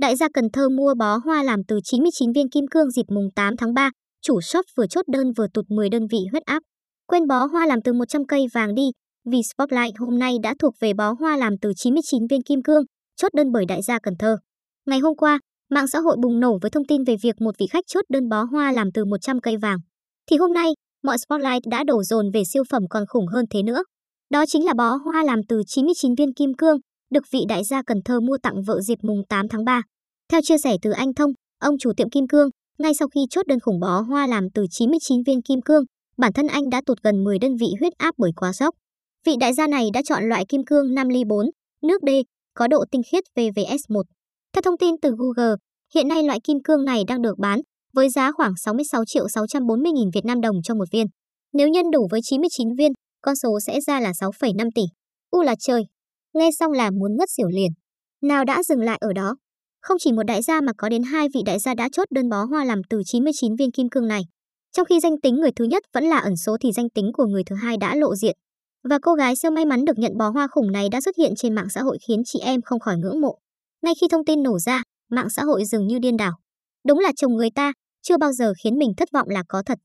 Đại gia Cần Thơ mua bó hoa làm từ 99 viên kim cương dịp mùng 8 tháng 3, chủ shop vừa chốt đơn vừa tụt 10 đơn vị huyết áp. Quên bó hoa làm từ 100 cây vàng đi, vì Spotlight hôm nay đã thuộc về bó hoa làm từ 99 viên kim cương, chốt đơn bởi đại gia Cần Thơ. Ngày hôm qua, mạng xã hội bùng nổ với thông tin về việc một vị khách chốt đơn bó hoa làm từ 100 cây vàng. Thì hôm nay, mọi Spotlight đã đổ dồn về siêu phẩm còn khủng hơn thế nữa. Đó chính là bó hoa làm từ 99 viên kim cương, được vị đại gia Cần Thơ mua tặng vợ dịp mùng 8 tháng 3. Theo chia sẻ từ anh Thông, ông chủ tiệm kim cương, ngay sau khi chốt đơn khủng bó hoa làm từ 99 viên kim cương, bản thân anh đã tụt gần 10 đơn vị huyết áp bởi quá sốc. Vị đại gia này đã chọn loại kim cương 5 ly 4, nước D, có độ tinh khiết VVS1. Theo thông tin từ Google, hiện nay loại kim cương này đang được bán với giá khoảng 66 triệu 640 nghìn Việt Nam đồng cho một viên. Nếu nhân đủ với 99 viên, con số sẽ ra là 6,5 tỷ. U là trời. Nghe xong là muốn ngất xỉu liền. Nào đã dừng lại ở đó. Không chỉ một đại gia mà có đến hai vị đại gia đã chốt đơn bó hoa làm từ 99 viên kim cương này. Trong khi danh tính người thứ nhất vẫn là ẩn số thì danh tính của người thứ hai đã lộ diện. Và cô gái siêu may mắn được nhận bó hoa khủng này đã xuất hiện trên mạng xã hội khiến chị em không khỏi ngưỡng mộ. Ngay khi thông tin nổ ra, mạng xã hội dường như điên đảo. Đúng là chồng người ta, chưa bao giờ khiến mình thất vọng là có thật.